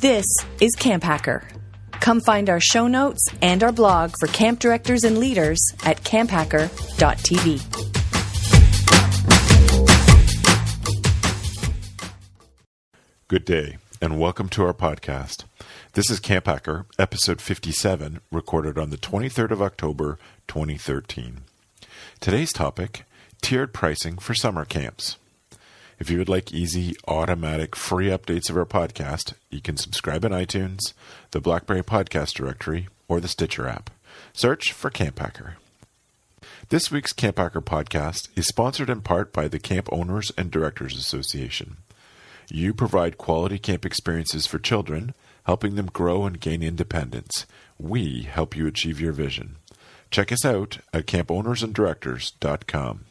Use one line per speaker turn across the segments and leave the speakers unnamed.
This is Camp Hacker. Come find our show notes and our blog for camp directors and leaders at camphacker.tv.
Good day, and welcome to our podcast. This is Camp Hacker, episode 57, recorded on the 23rd of October, 2013. Today's topic tiered pricing for summer camps. If you would like easy, automatic, free updates of our podcast, you can subscribe in iTunes, the Blackberry Podcast Directory, or the Stitcher app. Search for Camp Hacker. This week's Camp Hacker podcast is sponsored in part by the Camp Owners and Directors Association. You provide quality camp experiences for children, helping them grow and gain independence. We help you achieve your vision. Check us out at campowners.and-directors.com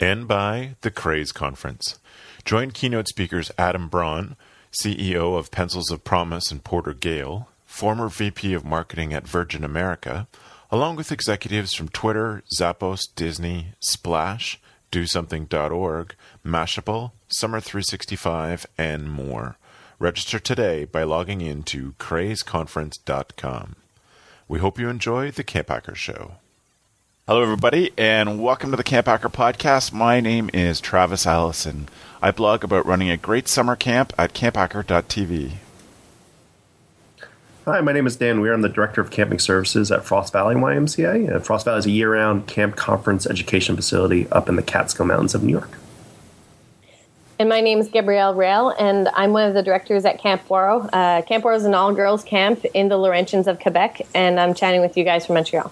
and by the Craze Conference. Join keynote speakers Adam Braun, CEO of Pencils of Promise and Porter Gale, former VP of Marketing at Virgin America, along with executives from Twitter, Zappos, Disney, Splash, DoSomething.org, Mashable, Summer 365, and more. Register today by logging in to crazeconference.com. We hope you enjoy the Camp Hacker Show. Hello, everybody, and welcome to the Camp Hacker Podcast. My name is Travis Allison. I blog about running a great summer camp at camphacker.tv.
Hi, my name is Dan Weir. I'm the Director of Camping Services at Frost Valley YMCA. Uh, Frost Valley is a year round camp conference education facility up in the Catskill Mountains of New York.
And my name is Gabrielle Rail, and I'm one of the directors at Camp Ouareau. Uh, camp Ouareau is an all girls camp in the Laurentians of Quebec, and I'm chatting with you guys from Montreal.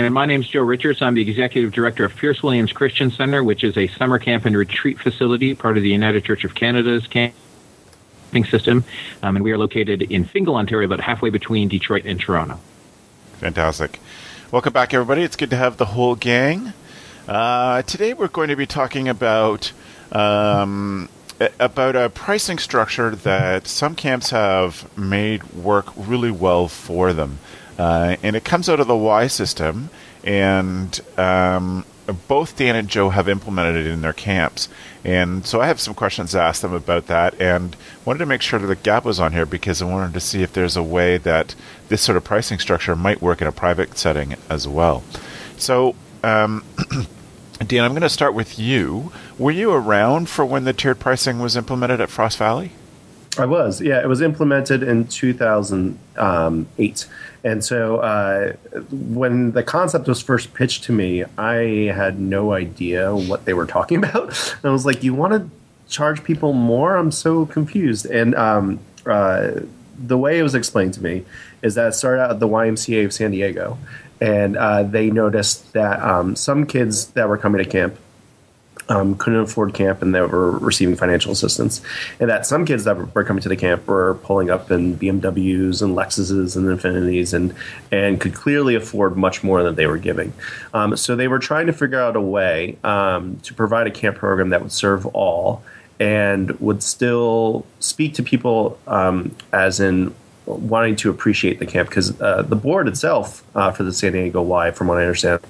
And my name is Joe Richards. I'm the executive director of Pearce Williams Christian Center, which is a summer camp and retreat facility, part of the United Church of Canada's camping system. Um, and we are located in Fingal, Ontario, about halfway between Detroit and Toronto.
Fantastic. Welcome back, everybody. It's good to have the whole gang. Uh, today we're going to be talking about um, about a pricing structure that some camps have made work really well for them. Uh, and it comes out of the Y system, and um, both Dan and Joe have implemented it in their camps. And so I have some questions to ask them about that, and wanted to make sure that the gap was on here because I wanted to see if there's a way that this sort of pricing structure might work in a private setting as well. So, um, Dan, I'm going to start with you. Were you around for when the tiered pricing was implemented at Frost Valley?
I was, yeah. It was implemented in 2008. And so uh, when the concept was first pitched to me, I had no idea what they were talking about. And I was like, you want to charge people more? I'm so confused. And um, uh, the way it was explained to me is that it started out at the YMCA of San Diego. And uh, they noticed that um, some kids that were coming to camp um, couldn't afford camp and they were receiving financial assistance. And that some kids that were coming to the camp were pulling up in BMWs and Lexuses and Infinitis and and could clearly afford much more than they were giving. Um, so they were trying to figure out a way um, to provide a camp program that would serve all and would still speak to people um, as in wanting to appreciate the camp because uh, the board itself uh, for the San Diego Y, from what I understand,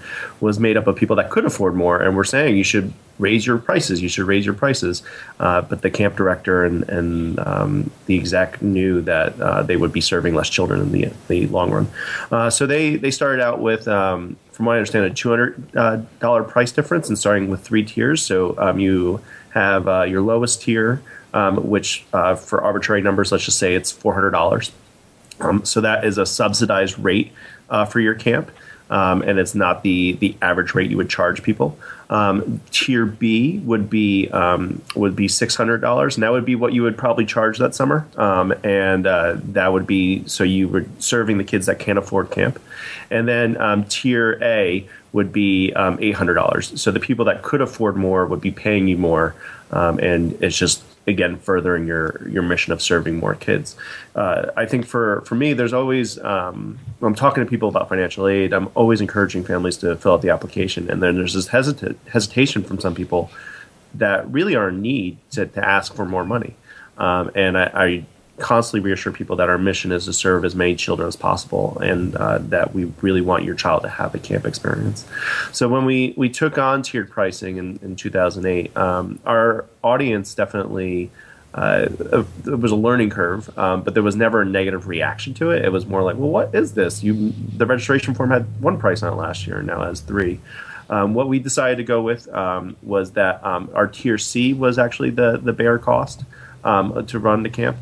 was made up of people that could afford more and were saying you should raise your prices, you should raise your prices. Uh, but the camp director and, and um, the exec knew that uh, they would be serving less children in the, the long run. Uh, so they, they started out with, um, from what I understand, a $200 uh, price difference and starting with three tiers. So um, you have your lowest tier. Um, which uh, for arbitrary numbers, let's just say it's four hundred dollars. Um, so that is a subsidized rate uh, for your camp, um, and it's not the the average rate you would charge people. Um, tier B would be um, would be six hundred dollars, and that would be what you would probably charge that summer. Um, and uh, that would be so you were serving the kids that can't afford camp. And then um, tier A would be eight hundred dollars. So the people that could afford more would be paying you more, and it's just again furthering your your mission of serving more kids. Uh, I think for for me, there's always um, I'm talking to people about financial aid. I'm always encouraging families to fill out the application, and then there's this hesita- hesitation from some people that really are in need to, to ask for more money. Um, and I, I constantly reassure people that our mission is to serve as many children as possible and uh, that we really want your child to have a camp experience. So when we, we took on tiered pricing in, in 2008, um, our audience definitely uh, it was a learning curve, um, but there was never a negative reaction to it. It was more like, well, what is this? You the registration form had one price on it last year, and now has three. Um, what we decided to go with um, was that um, our tier C was actually the the bare cost um, to run the camp,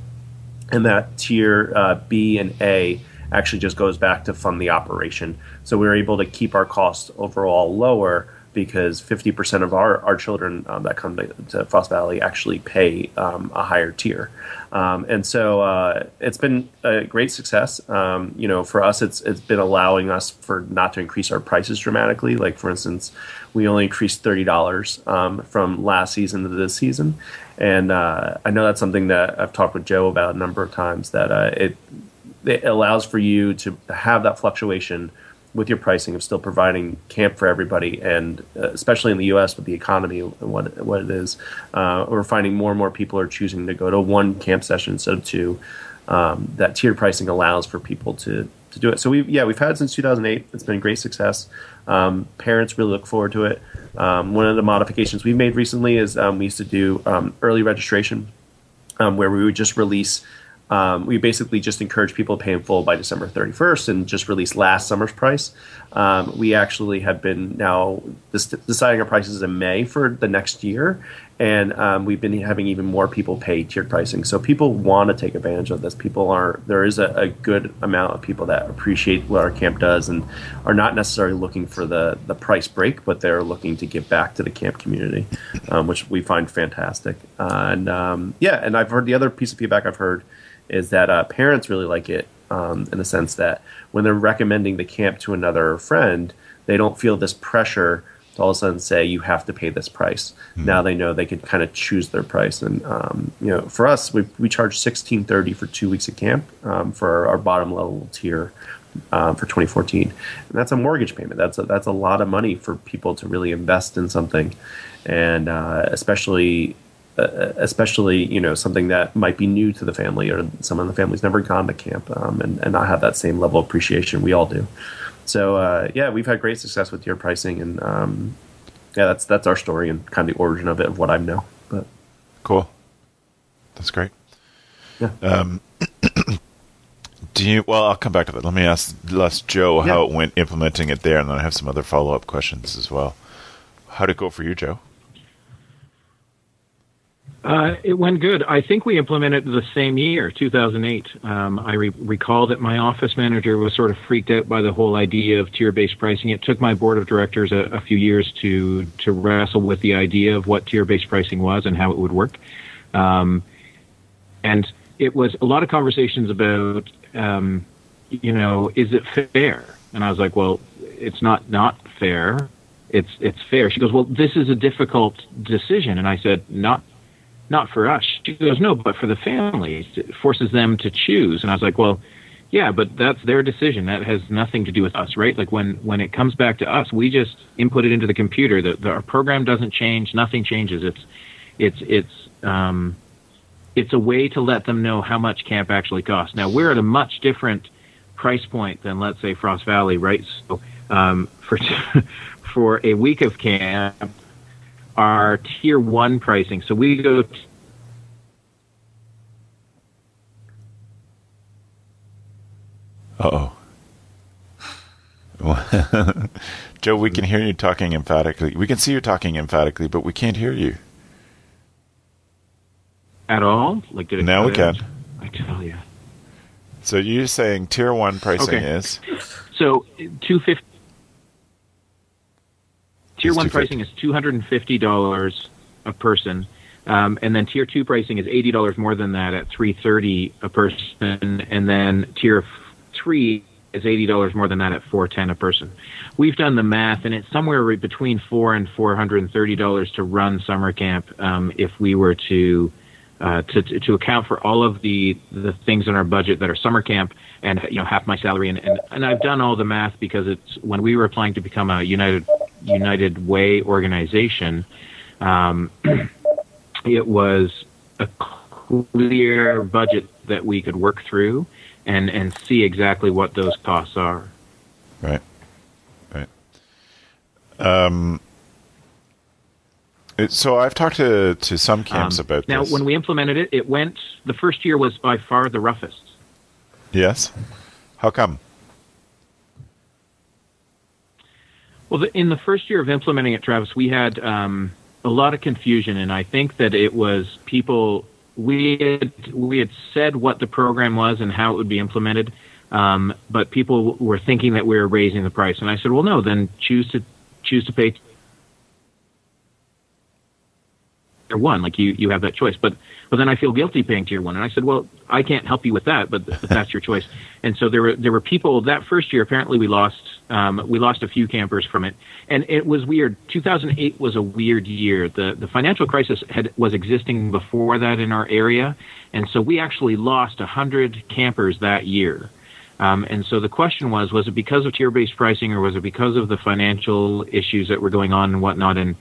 and that tier uh, B and A actually just goes back to fund the operation. So we were able to keep our costs overall lower because 50% of our, our children um, that come to, to, Frost Valley actually pay um, a higher tier. Um, and so uh, it's been a great success. Um, you know, for us, it's it's been allowing us for not to increase our prices dramatically. Like for instance, we only increased thirty dollars um, from last season to this season, and uh, I know that's something that I've talked with Joe about a number of times. That uh, it it allows for you to have that fluctuation with your pricing of still providing camp for everybody, and uh, especially in the U.S. with the economy and what what it is, uh, we're finding more and more people are choosing to go to one camp session instead of two. Um, that tiered pricing allows for people to to do it. So we yeah we've had since 2008. It's been a great success. Um, parents really look forward to it. Um, one of the modifications we've made recently is um, we used to do um, early registration, um, where we would just release um, we basically just encourage people to pay in full by December 31st and just release last summer's price. Um, we actually have been now deciding our prices in May for the next year, and um, we've been having even more people pay tiered pricing. So people want to take advantage of this. People are there is a, a, good amount of people that appreciate what our camp does and are not necessarily looking for the the price break, but they're looking to give back to the camp community, um, which we find fantastic. Uh, and um, yeah, and I've heard the other piece of feedback I've heard is that uh, parents really like it um, in the sense that when they're recommending the camp to another friend, they don't feel this pressure to all of a sudden say you have to pay this price. Mm-hmm. Now they know they can kind of choose their price, and um, you know, for us, we we charge sixteen thirty for two weeks of camp um, for our, our, bottom level tier. Um, for 2014, and that's a mortgage payment. That's a, that's a lot of money for people to really invest in something, and uh, especially uh, especially you know something that might be new to the family or someone in the family's never gone to camp um, and, and not have that same level of appreciation. We all do. So uh, yeah we've had great success with tiered pricing and um, yeah that's that's our story and kind of the origin of it of what i know but
cool. That's great.
Yeah.
Um, do you well i'll come back to that. Let me ask ask joe yeah. how it went implementing it there and then i have some other follow-up questions as well. How'd it go for you joe
uh, it went good. I think we implemented the same year, 2008. Um, I re- recall that my office manager was sort of freaked out by the whole idea of tier-based pricing. It took my board of directors a, a few years to to wrestle with the idea of what tier-based pricing was and how it would work. Um, and it was a lot of conversations about, um, you know, is it fair? And I was like, well, it's not not fair. It's it's fair. She goes, well, this is a difficult decision, and I said, not not for us. She goes, no, but for the families. It forces them to choose. And I was like, well, yeah, but that's their decision. That has nothing to do with us, right? Like when, when it comes back to us, we just input it into the computer. The, the our program doesn't change. Nothing changes. It's, it's, it's, um, it's a way to let them know how much camp actually costs. Now we're at a much different price point than let's say Frost Valley, right? So, um, for, for a week of camp, our tier one pricing. So we go. T-
oh. Joe, we can hear you talking emphatically. We can see you talking emphatically, but we can't hear you.
At all? Like did it
now we can.
I tell you.
So you're saying tier one pricing okay. is?
So two fifty Tier one pricing is two hundred and fifty dollars a person, um, and then tier two pricing is eighty dollars more than that at three thirty a person, and then tier three is eighty dollars more than that at four ten a person. We've done the math, and it's somewhere between four and four hundred and thirty dollars to run summer camp um, if we were to, uh, to to account for all of the the things in our budget that are summer camp and you know half my salary and, and and I've done all the math because it's when we were applying to become a United United Way organization, um, it was a clear budget that we could work through and, and see exactly what those costs are.
Right. Right. Um, It, so I've talked to to some camps
Um,
about
now,
this.
when we implemented it, it went. The first year was by far the roughest.
yes, how come?
Well, the, in the first year of implementing it, Travis, we had um, a lot of confusion, and I think that it was people. We had we had said what the program was and how it would be implemented, um, but people were thinking that we were raising the price, and I said, "Well, no. Then choose to choose to pay one. Like you, you have that choice. But but then I feel guilty paying tier one, and I said, well, I can't help you with that, but, but that's your choice. And so there were there were people that first year. Apparently, we lost um, we lost a few campers from it, and it was weird. 2008 was a weird year. the The financial crisis had was existing before that in our area, and so we actually lost hundred campers that year. Um, and so the question was, was it because of tier-based pricing or was it because of the financial issues that were going on and whatnot? And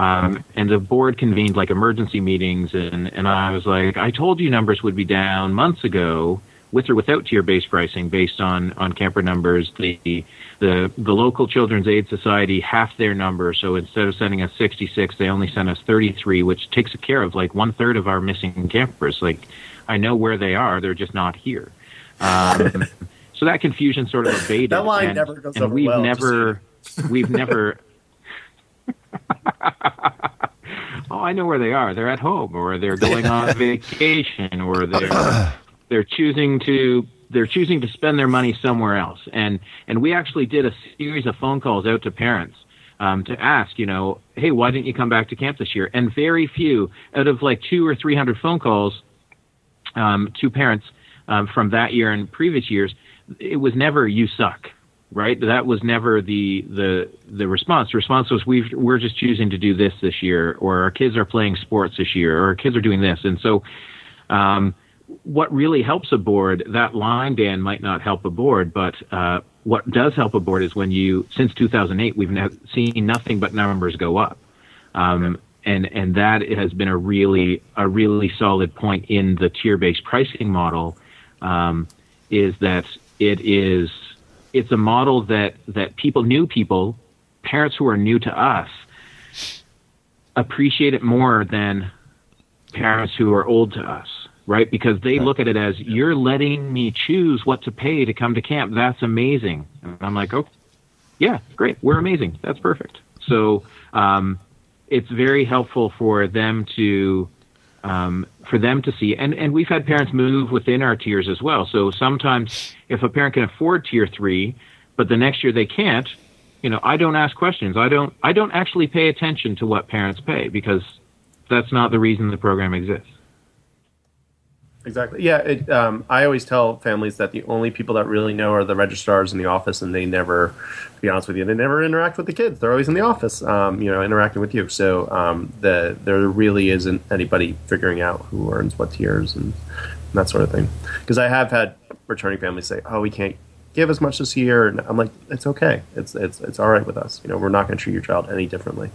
um, and the board convened like emergency meetings, and, and I was like, I told you numbers would be down months ago, with or without tier-based pricing, based on on camper numbers. The the the local Children's Aid Society half their number, so instead of sending us 66, they only sent us 33, which takes care of like one third of our missing campers. Like, I know where they are; they're just not here. Um, so that confusion sort of abated.
That line
and,
never goes
and
over
we've
well,
never, we've never. oh, I know where they are. They're at home, or they're going on vacation, or they're they're choosing to they're choosing to spend their money somewhere else. And and we actually did a series of phone calls out to parents um, to ask, you know, hey, why didn't you come back to camp this year? And very few out of like two or three hundred phone calls um, to parents um, from that year and previous years, it was never "you suck." Right, that was never the the the response. The response was we we're just choosing to do this this year, or our kids are playing sports this year, or our kids are doing this. And so, um, what really helps a board, that line, Dan, might not help a board, but uh, what does help a board is when you, since 2008, we've seen nothing but numbers go up. Um, and, and that has been a really, a really solid point in the tier based pricing model, um, is that it is, it's a model that, that people, new people, parents who are new to us, appreciate it more than parents who are old to us right? Because they look at it as you're letting me choose what to pay to come to camp. That's amazing. And I'm like, oh, yeah, great. We're amazing. That's perfect. So um, it's very helpful for them to um, for them to see. And and we've had parents move within our tiers as well. So sometimes if a parent can afford tier three, but the next year they can't, you know, I don't ask questions. I don't I don't actually pay attention to what parents pay because that's not the reason the program exists.
Exactly. Yeah. It, um, I always tell families that the only people that really know are the registrars in the office, and they never, to be honest with you, they never interact with the kids. They're always in the office, um, you know, interacting with you. So um, the there really isn't anybody figuring out who earns what tiers and, and that sort of thing. Because I have had returning families say, "Oh, we can't give as much this year," and I'm like, "It's okay. It's it's it's all right with us. You know, we're not going to treat your child any differently."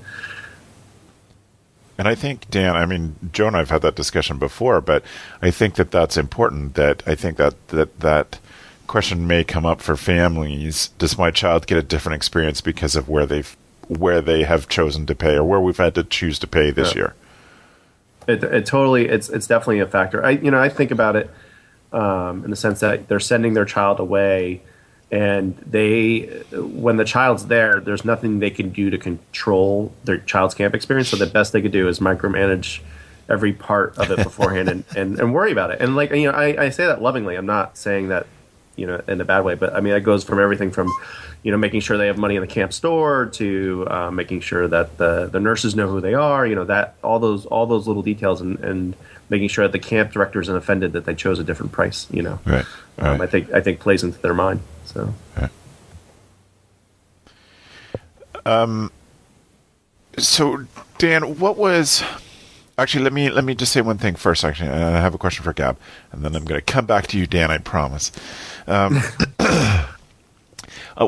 And I think, Dan, I mean, Joe and I have had that discussion before, but I think that that's important. That I think that that that question may come up for families: Does my child get a different experience because of where they've where they have chosen to pay, or where we've had to choose to pay this
Yeah.
year?
It, it totally it's it's definitely a factor. I you know I think about it um, in the sense that they're sending their child away, and they when the child's there, there's nothing they can do to control their child's camp experience. So the best they could do is micromanage every part of it beforehand and, and, and worry about it. And like you know I, I say that lovingly. I'm not saying that you know in a bad way, but I mean it goes from everything from you know making sure they have money in the camp store to uh, making sure that the the nurses know who they are. You know that all those all those little details and, and making sure that the camp director isn't offended that they chose a different price. You know,
Right.
um. I think I think plays into their mind. So Um.
So, Dan, what was actually? Let me let me just say one thing first. Actually, and I have a question for Gab, and then I'm going to come back to you, Dan. I promise. Um, uh,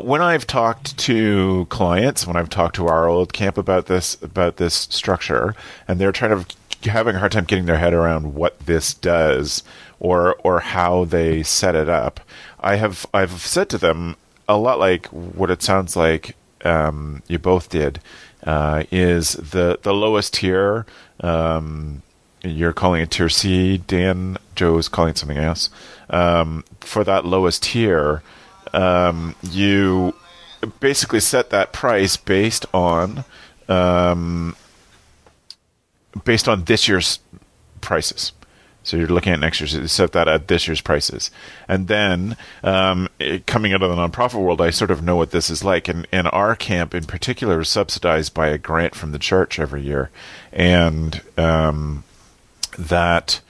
when I've talked to clients, when I've talked to our old camp about this about this structure, and they're trying to having a hard time getting their head around what this does or or how they set it up, I have I've said to them a lot like what it sounds like um, you both did uh, is the the lowest tier. Um, you're calling it tier C. Dan Joe's calling it something else. Um, for that lowest tier, um, you basically set that price based on um, based on this year's prices. So you're looking at next year's, set that at this year's prices. And then um, it, coming out of the nonprofit world, I sort of know what this is like. And, and our camp in particular is subsidized by a grant from the church every year. And um, that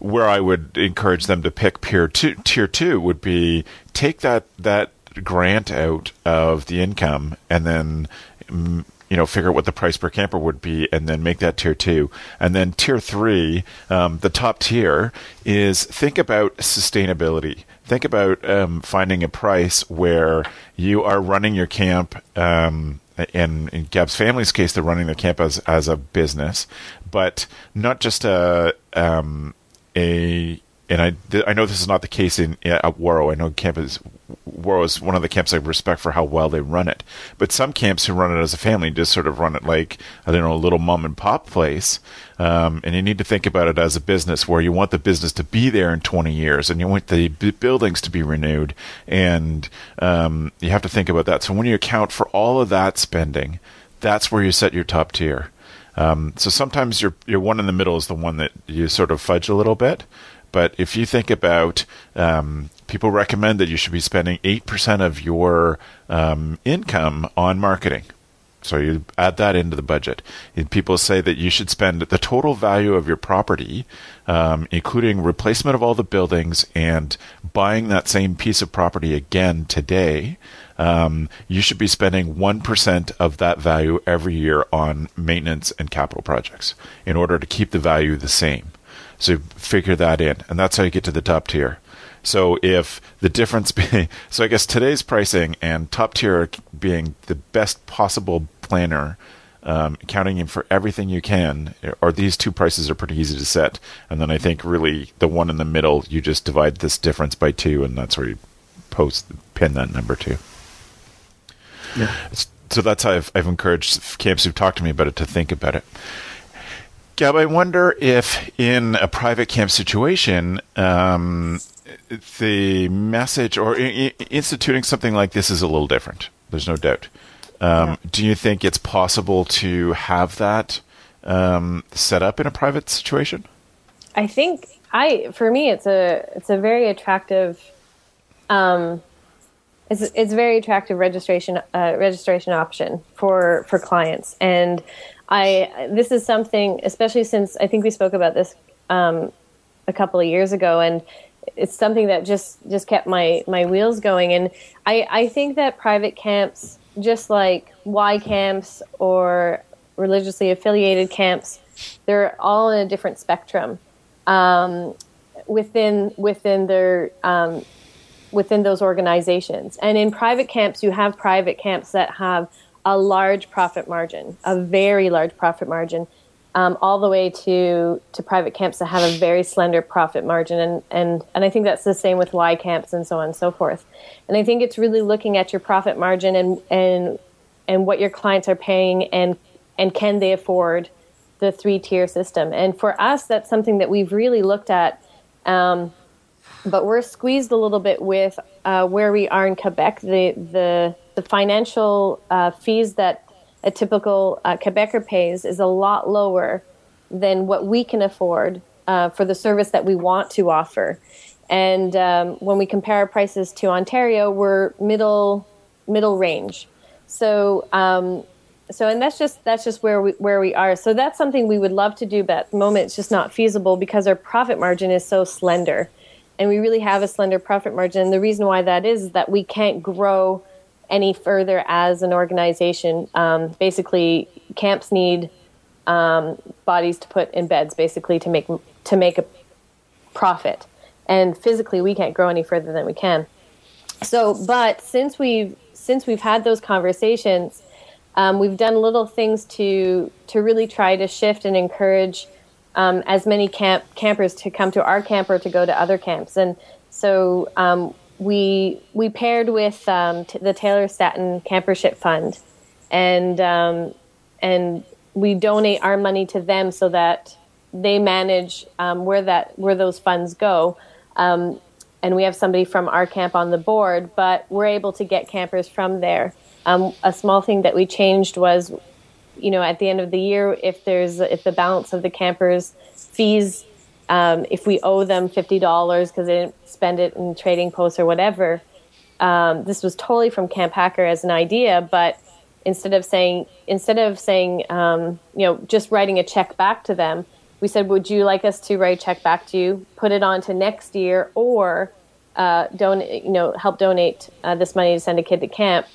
where I would encourage them to pick tier two, tier two would be take that, that grant out of the income and then mm, you know, figure out what the price per camper would be and then make that tier two. And then tier three, um, the top tier is think about sustainability. Think about um, finding a price where you are running your camp. Um, in, in Gab's family's case, they're running their camp as, as a business, but not just a, um, a and I, I know this is not the case in at Ouareau. I know camp is one of the camps I respect for how well they run it. But some camps who run it as a family just sort of run it like I don't know a little mom and pop place. Um, and you need to think about it as a business where you want the business to be there in 20 years, and you want the b- buildings to be renewed, and um, you have to think about that. So when you account for all of that spending, that's where you set your top tier. Um, so sometimes your your one in the middle is the one that you sort of fudge a little bit. But if you think about, um, people recommend that you should be spending 8% of your um, income on marketing. So you add that into the budget. And people say that you should spend the total value of your property, um, including replacement of all the buildings and buying that same piece of property again today. Um, you should be spending 1% of that value every year on maintenance and capital projects in order to keep the value the same. So figure that in, and that's how you get to the top tier. So if the difference being, so I guess today's pricing and top tier being the best possible planner, um, counting in for everything you can, or these two prices are pretty easy to set. And then I think really the one in the middle, you just divide this difference by two, and that's where you post pin that number to. Yeah. So that's how I've, I've encouraged camps who've talked to me about it to think about it. Gab, I wonder if in a private camp situation, um, the message or I- instituting something like this is a little different. There's no doubt. Um, yeah. Do you think it's possible to have that um, set up in a private situation?
I think I, for me, it's a it's a very attractive, um, it's it's very attractive registration uh, registration option for for clients, and I this is something, especially since I think we spoke about this um, a couple of years ago, and it's something that just just kept my my wheels going. And I I think that private camps, just like Y camps or religiously affiliated camps, they're all in a different spectrum um, within within their um, within those organizations. And in private camps, you have private camps that have a large profit margin, a very large profit margin, um, all the way to to private camps that have a very slender profit margin, and and and I think that's the same with Y camps and so on and so forth. And I think it's really looking at your profit margin and and and what your clients are paying and and can they afford the three tier system. And for us, that's something that we've really looked at. Um, but we're squeezed a little bit with uh, where we are in Quebec. The the the financial uh, fees that a typical uh, Quebecer pays is a lot lower than what we can afford uh, for the service that we want to offer. And um, when we compare our prices to Ontario, we're middle middle range. So um, so and that's just that's just where we where we are. So that's something we would love to do, but at the moment it's just not feasible because our profit margin is so slender, and we really have a slender profit margin. And the reason why that is, is that we can't grow any further as an organization. Um, basically, camps need um, bodies to put in beds, basically to make to make a profit. And physically, we can't grow any further than we can. So, but since we've since we've had those conversations, um, we've done little things to to really try to shift and encourage um, as many camp campers to come to our camp or to go to other camps. And so um, we we paired with um, t- the Taylor Statten Campership Fund, and um, and we donate our money to them so that they manage um, where that where those funds go. Um, and we have somebody from our camp on the board, but we're able to get campers from there. A small thing that we changed was, you know, at the end of the year, if there's if the balance of the campers fees, um, if we owe them fifty dollars because they didn't spend it in trading posts or whatever, um, this was totally from Camp Hacker as an idea, but instead of saying instead of saying um, you know just writing a check back to them we said would you like us to write a check back to you put it on to next year or uh, donate you know help donate uh, this money to send a kid to camp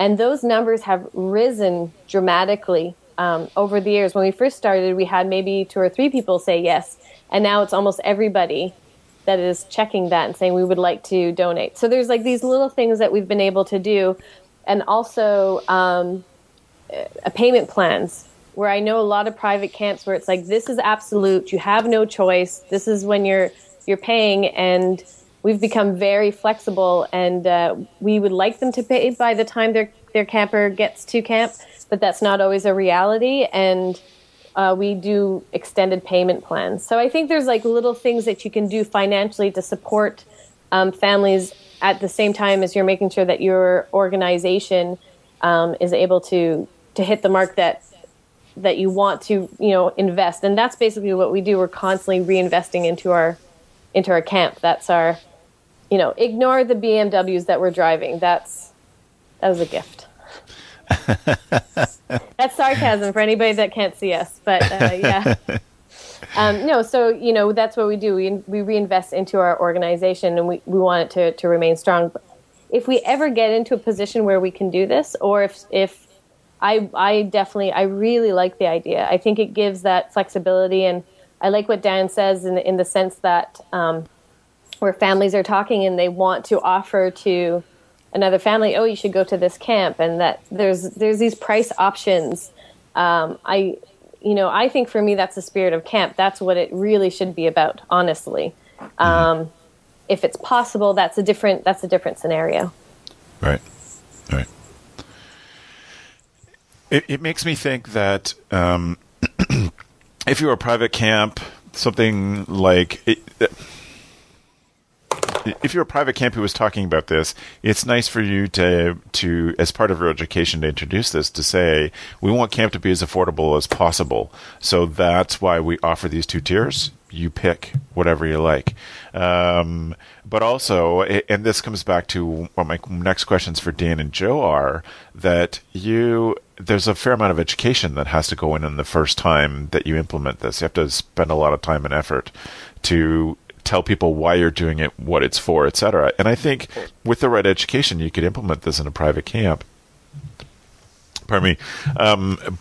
and those numbers have risen dramatically um, over the years. When we first started we had maybe two or three people say yes. And now it's almost everybody that is checking that and saying we would like to donate. So there's like these little things that we've been able to do. And also um, a payment plans where I know a lot of private camps where it's like this is absolute, you have no choice. This is when you're you're paying, and we've become very flexible, and uh, we would like them to pay by the time their their camper gets to camp, but that's not always a reality, and uh, we do extended payment plans. So I think there's like little things that you can do financially to support um, families at the same time as you're making sure that your organization um, is able to to hit the mark that that you want to you know invest. And that's basically what we do. We're constantly reinvesting into our into our camp. That's our you know ignore the bmws that we're driving that's that was a gift that's sarcasm for anybody that can't see us but uh, yeah um, no, so you know that's what we do. We we reinvest into our organization, and we, we want it to, to remain strong. If we ever get into a position where we can do this, or if if I I definitely I really like the idea. I think it gives that flexibility, and I like what Dan says in in the sense that um, where families are talking and they want to offer to another family, oh, you should go to this camp, and that there's there's these price options. Um, I you know, I think for me that's the spirit of camp. That's what it really should be about, honestly. Mm-hmm. Um, if it's possible, that's a different that's a different scenario.
Right, right. It, it makes me think that um, if you're a private camp, something like. It, if you're a private camp who was talking about this, it's nice for you to to as part of your education to introduce this to say we want camp to be as affordable as possible. So that's why we offer these two tiers. You pick whatever you like. Um, but also, and this comes back to what my next questions for Dan and Joe are that you there's a fair amount of education that has to go in in the first time that you implement this. You have to spend a lot of time and effort to tell people why you're doing it, what it's for, etc. And I think with the right education, you could implement this in a private camp. Pardon me, um,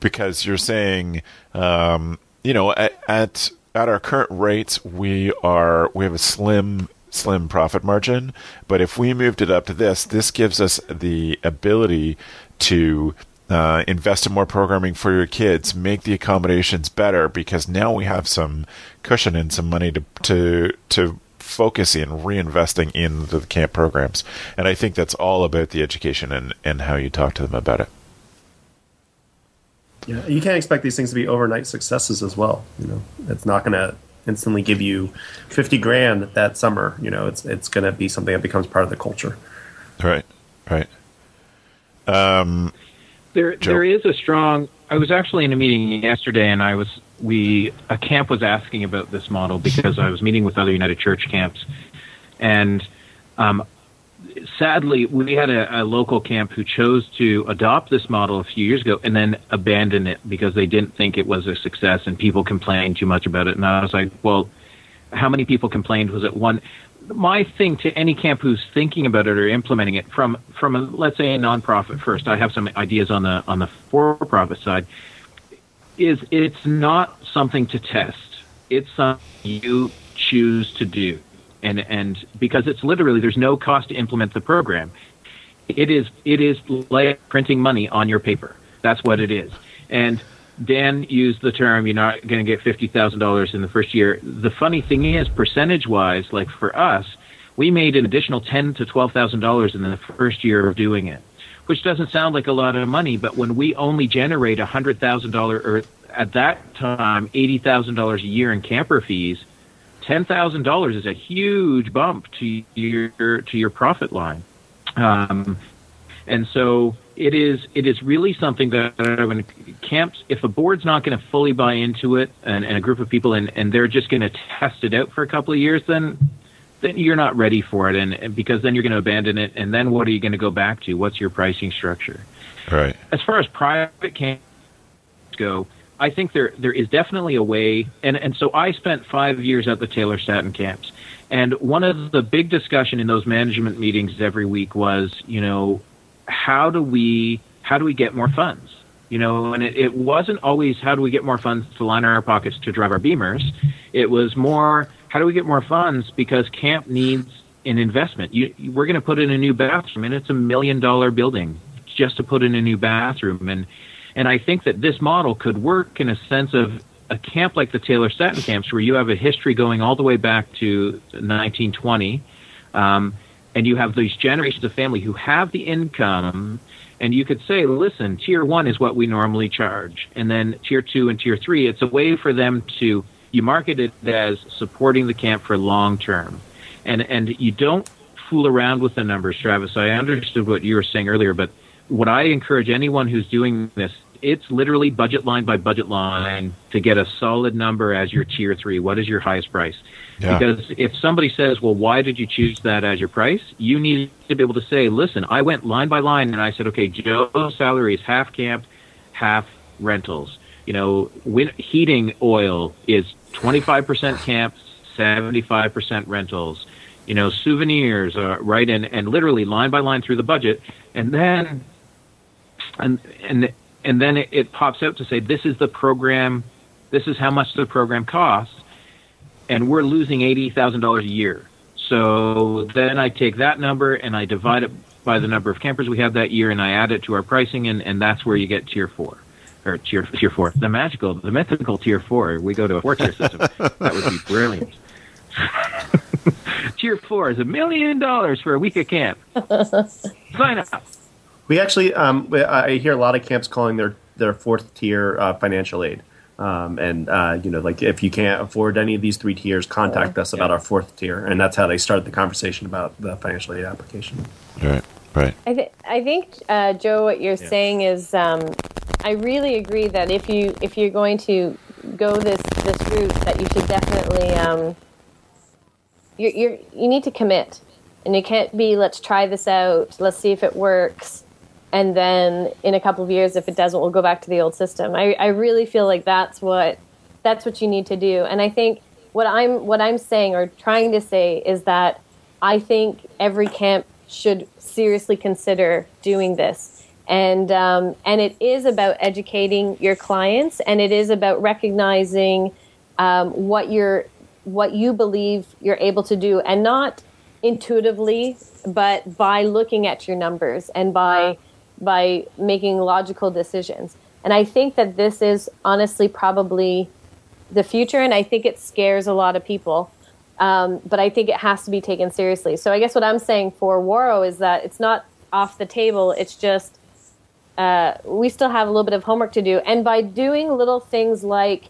because you're saying, um, you know, at, at at our current rates, we are we have a slim slim profit margin. But if we moved it up to this, this gives us the ability to uh, invest in more programming for your kids, make the accommodations better because now we have some cushion and some money to to to focus in reinvesting in the camp programs. And I think that's all about the education and, and how you talk to them about it.
Yeah, you can't expect these things to be overnight successes as well. You know, it's not going to instantly give you 50 grand that summer. You know, it's it's going to be something that becomes part of the culture.
Right. Right. Um,
there, Joe. there is a strong. I was actually in a meeting yesterday, and I was we a camp was asking about this model because I was meeting with other United Church camps, and um, sadly, we had a, a, local camp who chose to adopt this model a few years ago and then abandon it because they didn't think it was a success and people complained too much about it. And I was like, well, how many people complained? Was it one? My thing to any camp who's thinking about it or implementing it from from a, let's say a nonprofit first. I have some ideas on the on the for-profit side. Is it's not something to test. It's something you choose to do and and because it's literally there's no cost to implement the program. It is it is like printing money on your paper. That's what it is. And Dan used the term you're not going to get fifty thousand dollars in the first year. The funny thing is, percentage wise, like for us, we made an additional ten to twelve thousand dollars in the first year of doing it, which doesn't sound like a lot of money, but when we only generate a hundred thousand dollar or at that time eighty thousand dollars a year in camper fees, ten thousand dollars is a huge bump to your to your profit line. Um, and so it is it is really something that when camps if a board's not going to fully buy into it and, and, a group of people and, and they're just going to test it out for a couple of years then then you're not ready for it. And, and because then you're going to abandon it. And then what are you going to go back to? What's your pricing structure?
Right.
As far as private camps go I think there there is definitely a way. And and so I spent 5 years at the Taylor Statten camps. And one of the big discussion in those management meetings every week was you know how do we how do we get more funds? You know, and it, it wasn't always how do we get more funds to line our pockets to drive our beamers. It was more how do we get more funds because camp needs an investment. You, we're going to put in a new bathroom, and it's a million dollar building just to put in a new bathroom. And and I think that this model could work in a sense of a camp like the Taylor Statten camps, where you have a history going all the way back to 1920. Um, and you have these generations of family who have the income and you could say listen tier one is what we normally charge and then tier two and tier three it's a way for them to you market it as supporting the camp for long term and and you don't fool around with the numbers travis i understood what you were saying earlier but what i encourage anyone who's doing this it's literally budget line by budget line to get a solid number as your tier three. What is your highest price? Yeah. Because if somebody says, well, why did you choose that as your price? You need to be able to say, listen, I went line by line and I said, okay, Joe's salary is half camp, half rentals. You know, heating oil is 25% camp, 75% rentals. You know, souvenirs, right? And, and literally line by line through the budget. And then, and, and and then it, it pops out to say this is the program, this is how much the program costs, and we're losing eighty thousand dollars a year. So then I take that number and I divide it by the number of campers we have that year, and I add it to our pricing, and, and that's where you get tier four or tier tier four, the magical, the mythical tier four. We go to a four tier system. that would be brilliant. tier four is a million dollars for a week of camp. Sign up.
We actually, um, I hear a lot of camps calling their their fourth tier uh, financial aid. Um, and uh, you know, like if you can't afford any of these three tiers, contact us about our fourth tier, and that's how they started the conversation about the financial aid application.
Right, right.
I, th- I think uh, Joe, what you're yeah. saying is, um, I really agree that if you if you're going to go this this route, that you should definitely um, you you you need to commit, and it can't be let's try this out, let's see if it works and then in a couple of years if it doesn't we'll go back to the old system. I, I really feel like that's what that's what you need to do. And i think what i'm what i'm saying or trying to say is that i think every camp should seriously consider doing this. And um, and it is about educating your clients and it is about recognizing um, what you're what you believe you're able to do and not intuitively but by looking at your numbers and by by making logical decisions. And I think that this is honestly probably the future, and I think it scares a lot of people. Um, but I think it has to be taken seriously. So I guess what I'm saying for Ouareau is that it's not off the table. It's just uh, we still have a little bit of homework to do. And by doing little things like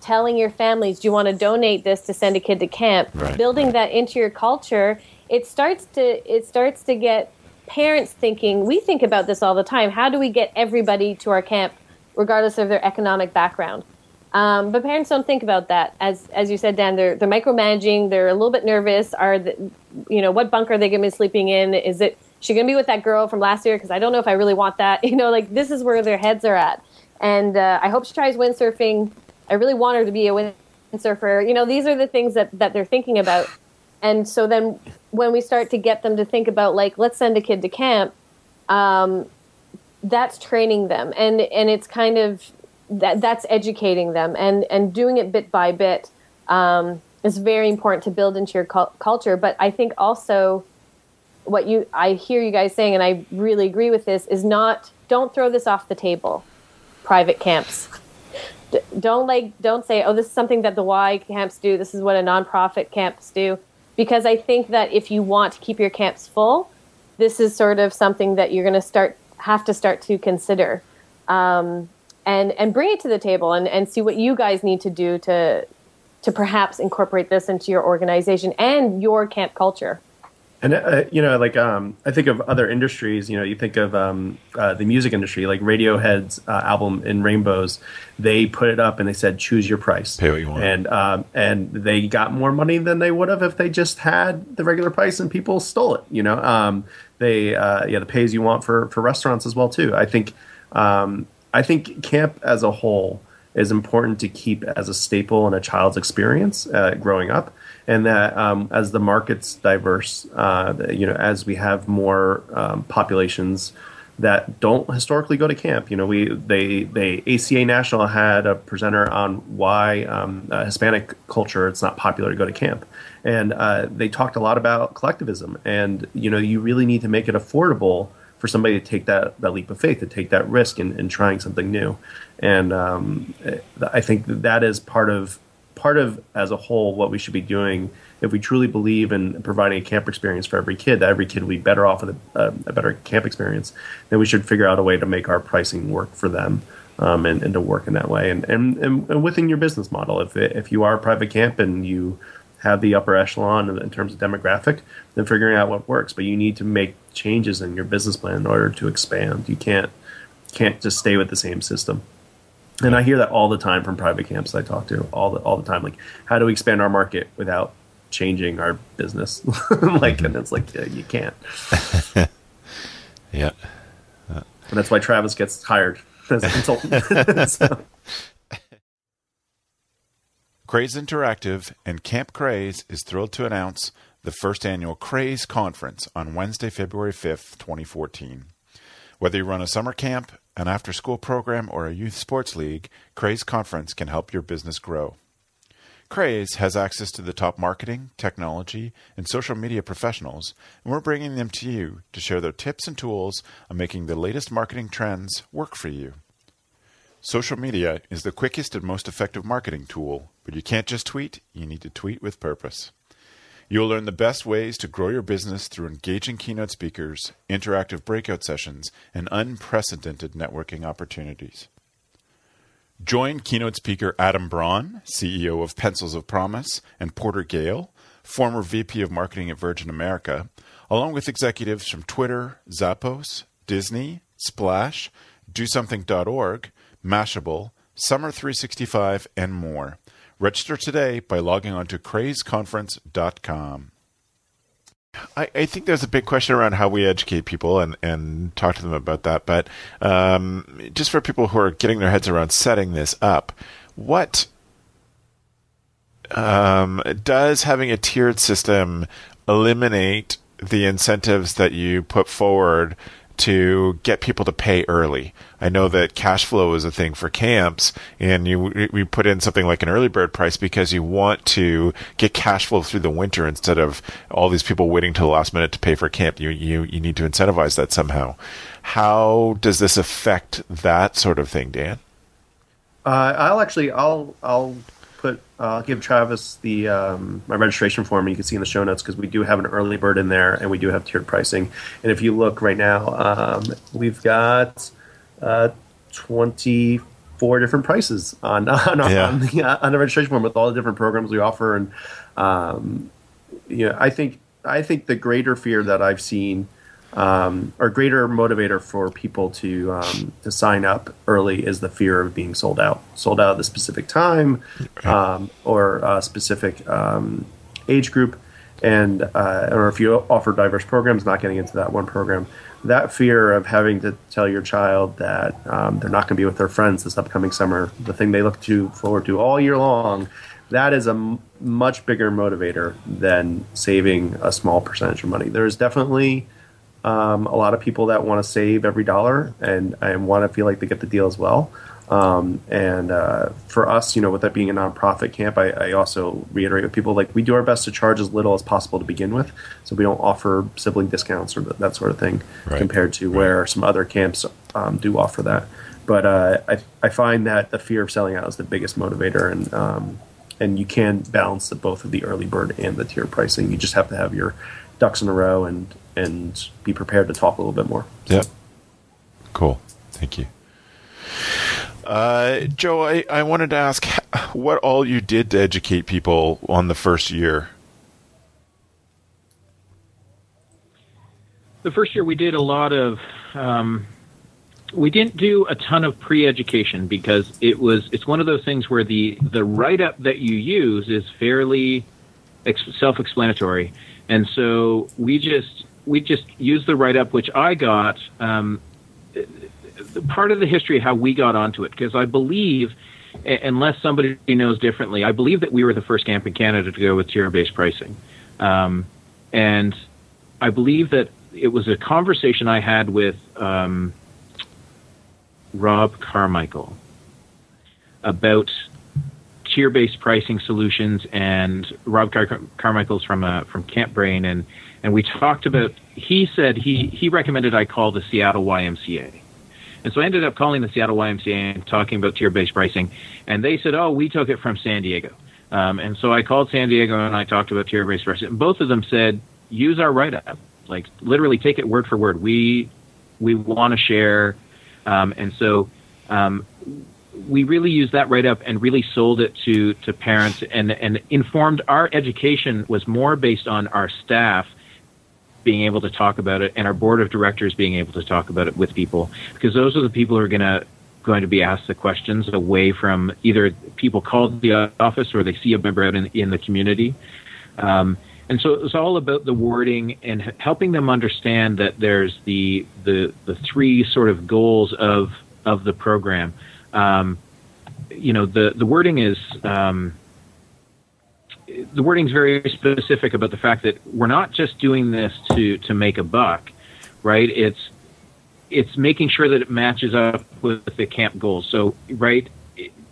telling your families, do you want to donate this to send a kid to camp, right. building that into your culture, it starts to it starts to get parents thinking, we think about this all the time. How do we get everybody to our camp, regardless of their economic background? Um, but parents don't think about that. As as you said, Dan, they're they're micromanaging. They're a little bit nervous. Are the, you know what bunk are they going to be sleeping in? Is it she going to be with that girl from last year? Because I don't know if I really want that. You know, like this is where their heads are at. And uh, I hope she tries windsurfing. I really want her to be a windsurfer. You know, these are the things that that they're thinking about and so then when we start to get them to think about like let's send a kid to camp um, that's training them. And and it's kind of that that's educating them. And and doing it bit by bit um, is very important to build into your cu- culture. But i think also what you i hear you guys saying and i really agree with this is not don't throw this off the table private camps. D- don't like don't say oh this is something that the y camps do this is what a nonprofit camps do because I think that if you want to keep your camps full, this is sort of something that you're going to start have to start to consider. Um, and and bring it to the table and, and see what you guys need to do to to perhaps incorporate this into your organization and your camp culture.
And uh, you know, like um, I think of other industries. You know, you think of um, uh, the music industry, like Radiohead's uh, album "In Rainbows." They put it up and they said, "Choose your price."
Pay what you want.
And um, and they got more money than they would have if they just had the regular price and people stole it. You know, um, they uh, yeah, the pay as you want for for restaurants as well too. I think um, I think camp as a whole is important to keep as a staple in a child's experience uh, growing up, and that um, as the market's diverse, uh, you know, as we have more um, populations that don't historically go to camp. You know, we they they ACA National had a presenter on why um, uh, Hispanic culture it's not popular to go to camp, and uh, they talked a lot about collectivism, and you know, you really need to make it affordable for somebody to take that, that leap of faith, to take that risk in, in trying something new. And um, I think that, is part of part of as a whole what we should be doing if we truly believe in providing a camp experience for every kid that every kid will be better off with a, a better camp experience then we should figure out a way to make our pricing work for them um, and, and to work in that way and, and, and within your business model if, if you are a private camp and you have the upper echelon in terms of demographic, then figuring out what works. But you need to make changes in your business plan in order to expand. You can't can't just stay with the same system. And I hear that all the time from private camps I talk to all the all the time. Like, how do we expand our market without changing our business? like, and it's like yeah, you can't.
yeah.
Uh, and that's why Travis gets hired as a consultant. so.
Craze Interactive and Camp Craze is thrilled to announce the first annual Craze Conference on Wednesday, February 5th, 2014. Whether you run a summer camp, an after school program, or a youth sports league, Craze Conference can help your business grow. Craze has access to the top marketing, technology, and social media professionals, and we're bringing them to you to share their tips and tools on making the latest marketing trends work for you. Social media is the quickest and most effective marketing tool, but you can't just tweet, you need to tweet with purpose. You'll learn the best ways to grow your business through engaging keynote speakers, interactive breakout sessions, and unprecedented networking opportunities. Join keynote speaker Adam Braun, CEO of Pencils of Promise, and Porter Gale, former VP of Marketing at Virgin America, along with executives from Twitter, Zappos, Disney, Splash, DoSomething.org, Mashable, Summer 365, and more. Register today by logging on to crazeconference.com. I, I, think there's a big question around how we educate people and, and talk to them about that. But um, just for people who are getting their heads around setting this up, what um, does having a tiered system eliminate the incentives that you put forward to get people to pay early. I know that cash flow is a thing for camps, and you we put in something like an early bird price because you want to get cash flow through the winter instead of all these people waiting till the last minute to pay for camp. You you you need to incentivize that somehow. How does this affect that sort of thing, Dan?
Uh, I'll actually I'll I'll I'll give Travis the um, my registration form. You can see in the show notes because we do have an early bird in there, and we do have tiered pricing. And if you look right now, um, we've got uh, twenty four different prices on on, yeah. on, the, uh, on the registration form with all the different programs we offer. And um, you know, I think I think the greater fear that I've seen um, or greater motivator for people to um, to sign up early is the fear of being sold out, sold out at the specific time um, or a specific um, age group, and uh, or if you offer diverse programs, not getting into that one program. That fear of having to tell your child that um, they're not going to be with their friends this upcoming summer, the thing they look to forward to all year long, that is a m- much bigger motivator than saving a small percentage of money. There's definitely um, a lot of people that want to save every dollar and, and want to feel like they get the deal as well. Um, and uh, for us, you know, with that being a nonprofit camp, I, I, also reiterate with people like we do our best to charge as little as possible to begin with, so we don't offer sibling discounts or that sort of thing right. compared to right. where some other camps um, do offer that. But uh, I, I find that the fear of selling out is the biggest motivator, and um, and you can balance the both of the early bird and the tier pricing. You just have to have your ducks in a row and and be prepared to talk a little bit more.
Yep. Cool. Thank you. Uh, Joe, I, I wanted to ask what all you did to educate people on the first year.
The first year we did a lot of. Um, we didn't do a ton of pre-education because it was it's one of those things where the the write-up that you use is fairly ex- self-explanatory, and so we just we just used the write-up which I got. Um, part of the history of how we got onto it because I believe, unless somebody knows differently, I believe that we were the first camp in Canada to go with tier-based pricing, um, and I believe that it was a conversation I had with. Um, Rob Carmichael about tier-based pricing solutions, and Rob Car- Carmichael's from uh, from CampBrain, and and we talked about. He said he he recommended I call the Seattle YMCA, and so I ended up calling the Seattle YMCA and talking about tier-based pricing, and they said, "Oh, we took it from San Diego," um, and so I called San Diego and I talked about tier-based pricing. And both of them said, "Use our write-up, like literally take it word for word. We we want to share." Um, and so um, we really used that write up and really sold it to, to parents and, and informed our education was more based on our staff being able to talk about it and our board of directors being able to talk about it with people because those are the people who are going to going to be asked the questions away from either people called the office or they see a member out in, in the community. Um, and so it was all about the wording and helping them understand that there's the the the three sort of goals of of the program. Um, you know, the the wording is um, the wording is very specific about the fact that we're not just doing this to to make a buck, right? It's it's making sure that it matches up with the camp goals. So, right,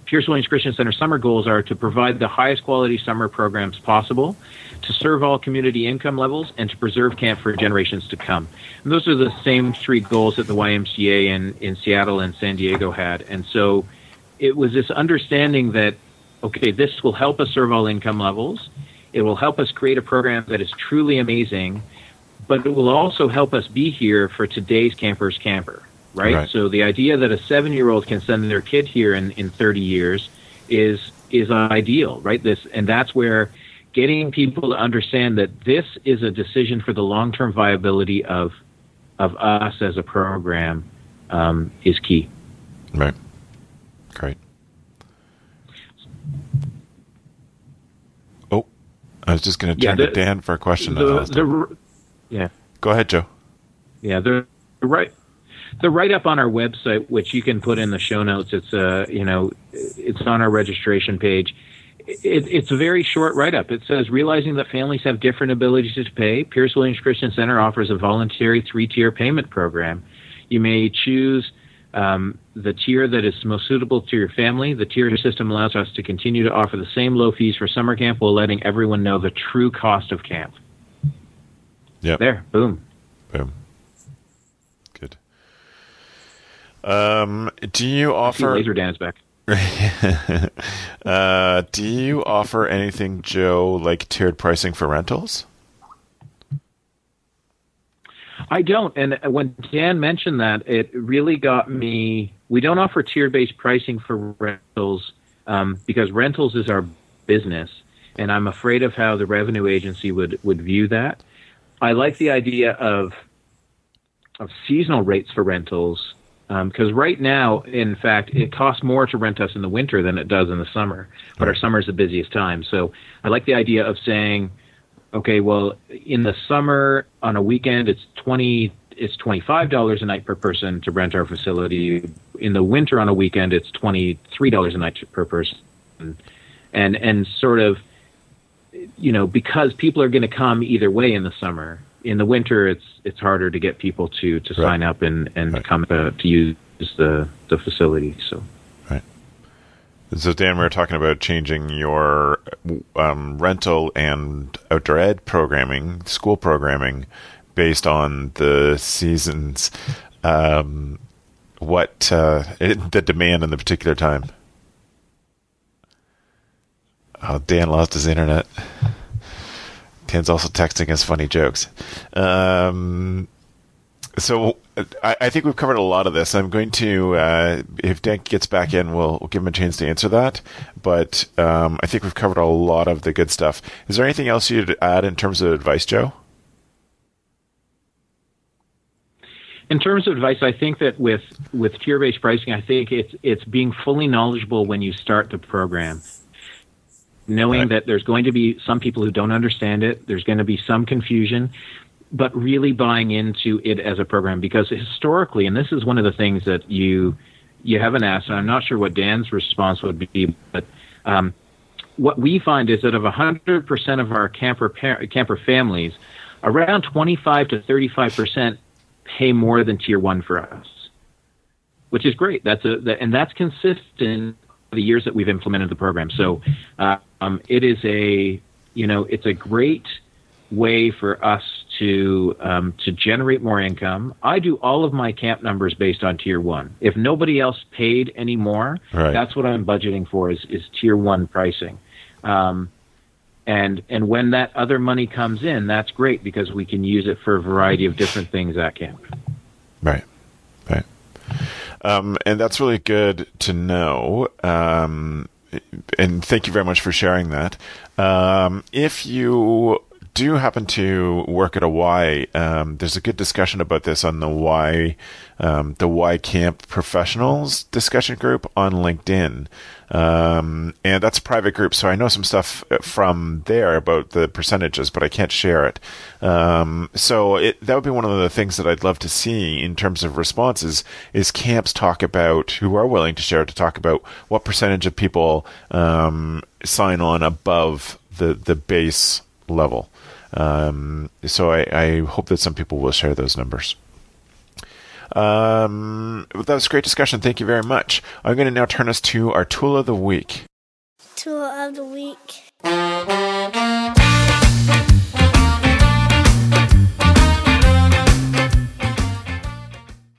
Pearce Williams Christian Center summer goals are to provide the highest quality summer programs possible to serve all community income levels, and to preserve camp for generations to come. And those are the same three goals that the YMCA in, in Seattle and San Diego had. And so it was this understanding that, okay, this will help us serve all income levels. It will help us create a program that is truly amazing, but it will also help us be here for today's camper's camper, right? right. So the idea that a seven year old can send their kid here in, in 30 years is is ideal, right? This and that's where getting people to understand that this is a decision for the long term viability of of us as a program um, is key.
Right. Great. Oh, I was just going to turn yeah, the, to Dan for a question.
The, the, yeah.
Go ahead, Joe.
Yeah, the right the write up on our website, which you can put in the show notes. It's uh, you know, it's on our registration page it, it's a very short write up. It says, realizing that families have different abilities to pay, Pearce Williams Christian Center offers a voluntary three tier payment program. You may choose um, the tier that is most suitable to your family. The tier system allows us to continue to offer the same low fees for summer camp while letting everyone know the true cost of camp.
Yeah.
There, boom.
Boom. Good. Um, do you offer
laser dance back?
uh, do you offer anything, Joe, like tiered pricing for rentals?
I don't. And when Dan mentioned that, it really got me. We don't offer tiered based pricing for rentals um, because rentals is our business. And I'm afraid of how the revenue agency would, would view that. I like the idea of of seasonal rates for rentals because um, right now, in fact, it costs more to rent us in the winter than it does in the summer. But our summer is the busiest time. So I like the idea of saying, okay, well, in the summer on a weekend, it's twenty, it's twenty five dollars a night per person to rent our facility. In the winter on a weekend, it's twenty three dollars a night per person, and and sort of, you know, because people are going to come either way in the summer in the winter, it's it's harder to get people to to right. sign up and and right. come uh, to use the the facility. So.
Right. So Dan, we were talking about changing your um, rental and outdoor ed programming, school programming, based on the seasons. Um, what uh, it, the demand in the particular time? Oh, Dan lost his internet. Dan's also texting us funny jokes. Um, so I, I, think we've covered a lot of this. I'm going to, uh, if Dan gets back in, we'll, we'll, give him a chance to answer that. But um, I think we've covered a lot of the good stuff. Is there anything else you'd add in terms of advice, Joe?
In terms of advice, I think that with with tier based pricing, I think it's it's being fully knowledgeable when you start the program knowing right. that there's going to be some people who don't understand it, there's going to be some confusion, but really buying into it as a program because historically, and this is one of the things that you you haven't asked, and I'm not sure what Dan's response would be, but um, what we find is that of 100% of our camper camper families, around 25 to 35 percent pay more than tier one for us, which is great. That's a that, and that's consistent the years that we've implemented the program. So uh, um, it is a you know it's a great way for us to um, to generate more income. I do all of my camp numbers based on tier one. If nobody else paid any more, right. that's what I'm budgeting for is is tier one pricing. Um, and and when that other money comes in, that's great because we can use it for a variety of different things at camp.
Right. Um, and that's really good to know. Um, and thank you very much for sharing that. Um, if you do happen to work at a Y, um, there's a good discussion about this on the Y, um, the Y Camp Professionals discussion group on LinkedIn. Um, and that's a private group, so I know some stuff from there about the percentages, but I can't share it. Um, so it, that would be one of the things that I'd love to see in terms of responses is camps talk about who are willing to share to talk about what percentage of people um, sign on above the the base level. Um, so I, I, hope that some people will share those numbers. Um, that was a great discussion. Thank you very much. I'm going to now turn us to our tool of the week.
Tool of the week.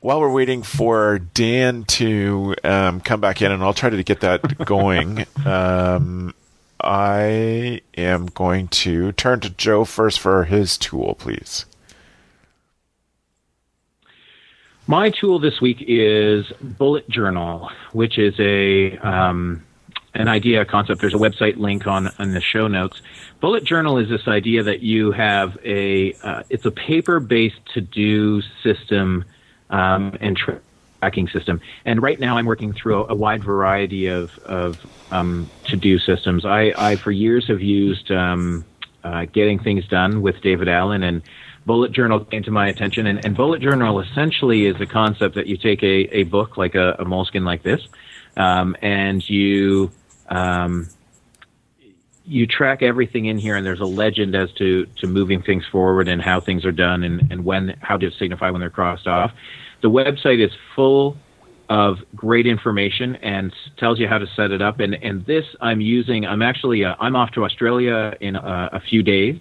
While we're waiting for Dan to um, come back in, and I'll try to get that going, um, I am going to turn to Joe first for his tool, please.
My tool this week is Bullet Journal, which is a um, an idea, concept. There's a website link on in the show notes. Bullet Journal is this idea that you have a uh, it's a paper based to do system um, and tracking system. And right now, I'm working through a, a wide variety of, of um, to do systems. I, I, for years, have used um, uh, Getting Things Done with David Allen, and Bullet Journal came to my attention. And, and Bullet Journal essentially is a concept that you take a, a book like a, a moleskin like this, um, and you um, you track everything in here and there's a legend as to, to moving things forward and how things are done and, and when how to signify when they're crossed off. The website is full of great information and tells you how to set it up. And, and this I'm using, I'm actually, uh, I'm off to Australia in uh, a few days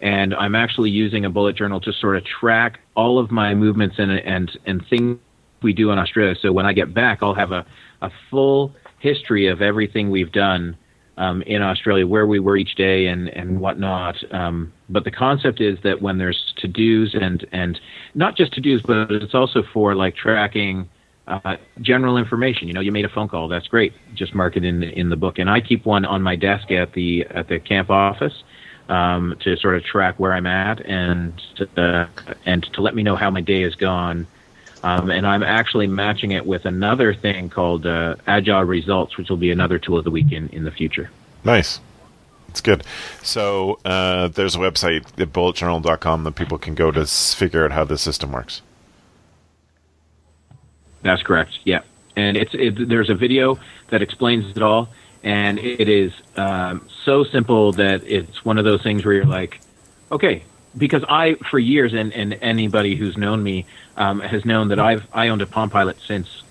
and I'm actually using a bullet journal to sort of track all of my movements and, and, and things we do in Australia. So when I get back, I'll have a, a full history of everything we've done um, in Australia, where we were each day and, and whatnot. Um, but the concept is that when there's to dos and, and not just to dos, but it's also for like tracking uh, general information. You know, you made a phone call. That's great. Just mark it in the, in the book. And I keep one on my desk at the at the camp office um, to sort of track where I'm at and uh, and to let me know how my day has gone um, and I'm actually matching it with another thing called uh, Agile Results, which will be another tool of the week in, in the future.
Nice. It's good. So uh, there's a website at bulletjournal.com that people can go to figure out how the system works.
That's correct. Yeah, and it's it, there's a video that explains it all, and it is um, so simple that it's one of those things where you're like, okay, because I, for years, and, and anybody who's known me um, has known that I've I owned a Palm Pilot since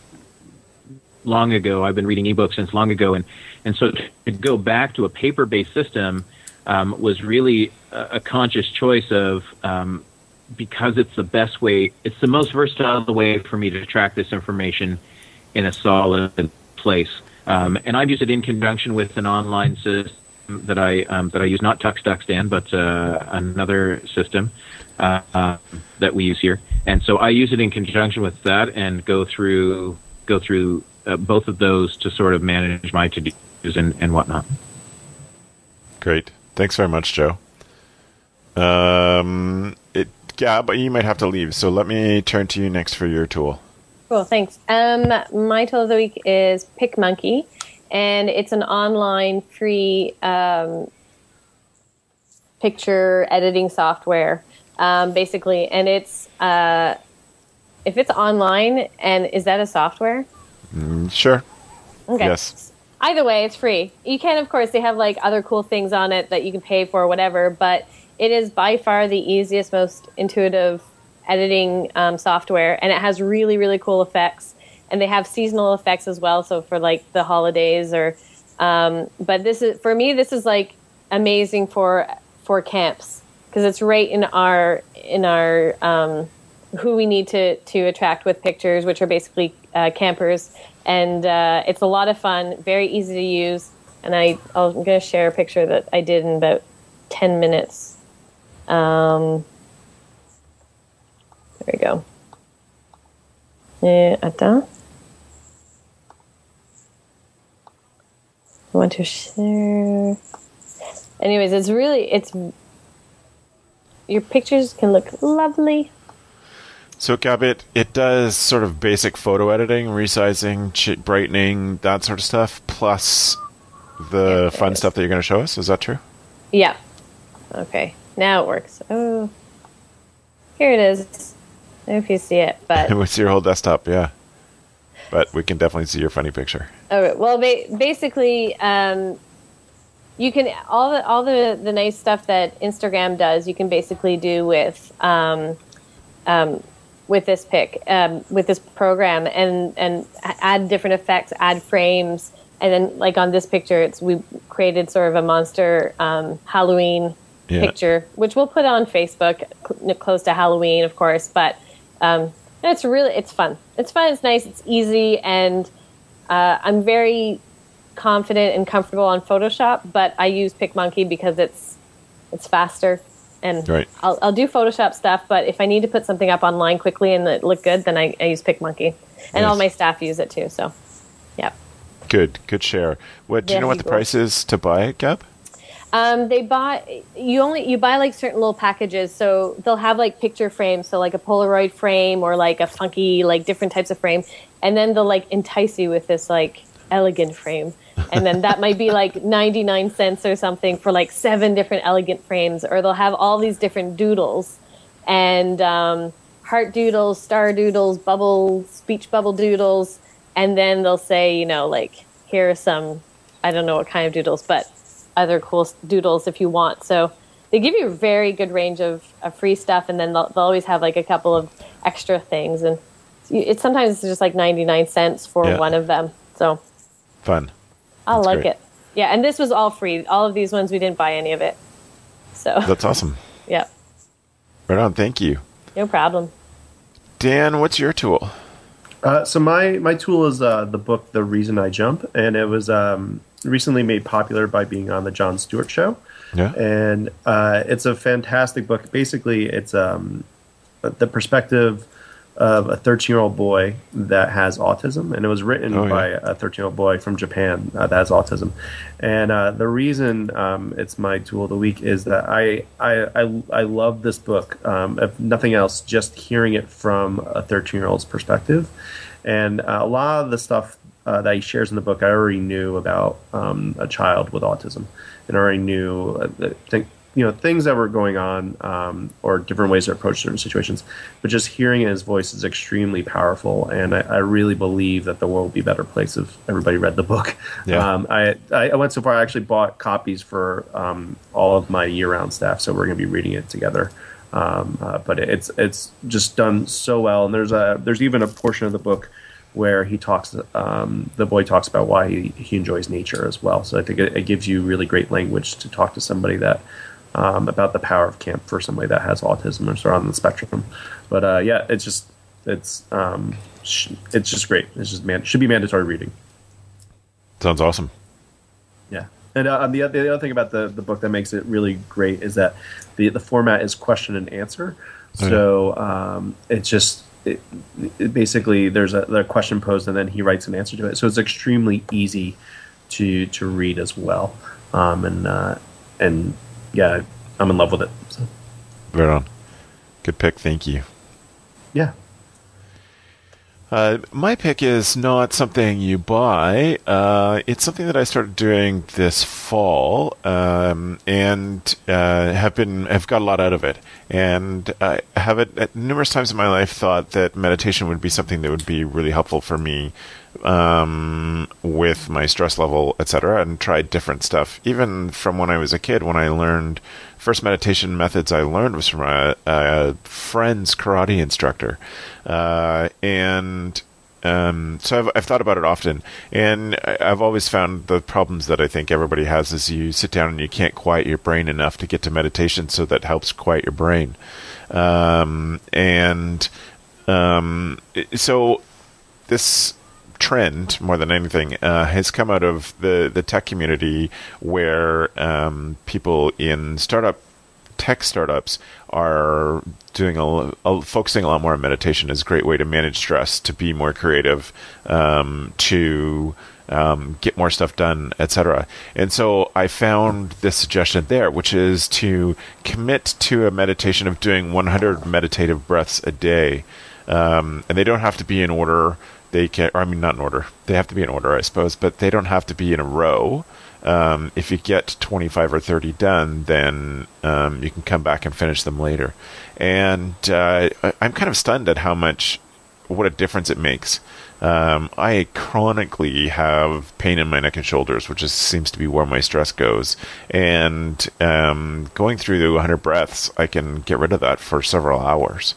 long ago. I've been reading ebooks since long ago, and and so to go back to a paper-based system um, was really a, a, conscious choice of um, because it's the best way, it's the most versatile way for me to track this information in a solid place. Um, and I've used it in conjunction with an online system that I um, that I use, not TuxDuckStan, but uh, another system uh, uh, that we use here. And so I use it in conjunction with that and go through go through uh, both of those to sort of manage my to dos and, and whatnot.
Great. Thanks very much, Joe. Um, it, yeah, but you might have to leave. So let me turn to you next for your tool.
Cool, thanks. Um, my tool of the week is PicMonkey, and it's an online free um, picture editing software, um, basically. And it's uh, if it's online, and is that a software?
Mm, sure.
Okay.
Yes.
Either way, it's free. You can, of course, they have like other cool things on it that you can pay for, whatever. But it is by far the easiest, most intuitive editing um, software, and it has really, really cool effects. And they have seasonal effects as well, so for like the holidays or. Um, but this is for me. This is like amazing for for camps because it's right in our in our um, who we need to to attract with pictures, which are basically uh, campers, and uh, it's a lot of fun, very easy to use. And I I'm going to share a picture that I did in about ten minutes. Um, there we go. Eh, attends. I want to share. Anyways, it's really it's your pictures can look lovely.
So, Gabit, it does sort of basic photo editing, resizing, ch- brightening, that sort of stuff, plus the
Yeah,
fun stuff that you're going to show us. Is that true?
Yeah. Okay. Now it works. Oh. Here it is. I don't know if you see it, but
we see your whole desktop, yeah. But we can definitely see your funny picture.
All right. Well, ba- basically, um, you can all the all the the nice stuff that Instagram does. You can basically do with um, um, with this pick um, with this program, and and add different effects, add frames, and then like on this picture, it's we created sort of a monster um, Halloween
Yeah.
picture, which we'll put on Facebook cl- close to Halloween, of course. But um, it's really it's fun. It's fun. It's nice. It's easy, and uh, I'm very confident and comfortable on Photoshop. But I use PicMonkey because it's it's faster, and
Right.
I'll, I'll do Photoshop stuff. But if I need to put something up online quickly and it look good, then I, I use PicMonkey, and all my staff use it too. So, yeah.
Good, good share. What do you know what the
people.
price is to buy it, Gab?
Um, they buy you only you buy like certain little packages, so they'll have like picture frames, so like a Polaroid frame or like a funky like different types of frame, and then they'll like entice you with this like elegant frame, and then that might be like ninety nine cents or something for like seven different elegant frames, or they'll have all these different doodles, and um, heart doodles, star doodles, bubble speech bubble doodles, and then they'll say you know like here are some I don't know what kind of doodles, but other cool doodles if you want. So they give you a very good range of, of free stuff, and then they'll, they'll always have like a couple of extra things, and it's sometimes it's just like ninety nine cents for
Yeah.
one of them. So
Fun.
I
That's
like
great.
it. Yeah, and this was all free. All of these ones we didn't buy any of it. So
That's awesome.
yeah,
Right on. Thank you.
no problem.
Dan, what's your tool?
Uh, so my my tool is uh, the book The Reason I Jump, and it was um, recently made popular by being on the Jon Stewart Show.
Yeah.
and uh, it's a fantastic book. Basically, it's um, the perspective of a 13 year old boy that has autism, and it was written
Oh, yeah.
by a 13 year old boy from Japan uh, that has autism. And uh, the reason um, it's my tool of the week is that I I I, I love this book. Um, if nothing else, just hearing it from a 13 year old's perspective, and uh, a lot of the stuff uh, that he shares in the book, I already knew about um, a child with autism, and already knew uh, that think, you know things that were going on um, or different ways to approach certain situations. But just hearing his voice is extremely powerful, and I, I really believe that the world would be a better place if everybody read the book.
Yeah.
Um, I, I went so far. I actually bought copies for um, all of my year-round staff, so we're going to be reading it together. Um, uh, but it's it's just done so well, and there's a there's even a portion of the book where he talks um, the boy talks about why he, he enjoys nature as well. So I think it, it gives you really great language to talk to somebody that um, about the power of camp for somebody that has autism or sort of on the spectrum. But uh, yeah, it's just it's um, sh- it's just great. It's just man should be mandatory reading.
Sounds awesome.
Yeah. And uh, the, the other thing about the, the book that makes it really great is that the, the format is question and answer. So um, it's just it, it basically there's a, a question posed and then he writes an answer to it. So it's extremely easy to to read as well. Um, and uh, and yeah, I'm in love with it. So,
Right on. Good pick. Thank you.
yeah.
Uh, my pick is not something you buy. Uh, it's something that I started doing this fall, um, and uh, have been have got a lot out of it. And I have it at numerous times in my life thought that meditation would be something that would be really helpful for me um, with my stress level, etc. And tried different stuff, even from when I was a kid. When I learned first meditation methods I learned was from a, a friend's karate instructor, uh, and um, so I've, I've thought about it often, and I've always found the problems that I think everybody has is you sit down and you can't quiet your brain enough to get to meditation, so that helps quiet your brain, um, and um, so this trend more than anything uh, has come out of the the tech community where um, people in startup tech startups are doing a, a focusing a lot more on meditation as a great way to manage stress, to be more creative, um, to um, get more stuff done, etc. And so I found this suggestion there, which is to commit to a meditation of doing 100 meditative breaths a day, um, and they don't have to be in order. They can, or I mean, not in order. They have to be in order, I suppose, but they don't have to be in a row. Um, if you get 25 or 30 done, then um, you can come back and finish them later. And uh, I'm kind of stunned at how much, what a difference it makes. Um, I chronically have pain in my neck and shoulders, which is, seems to be where my stress goes. And um, going through the 100 breaths, I can get rid of that for several hours.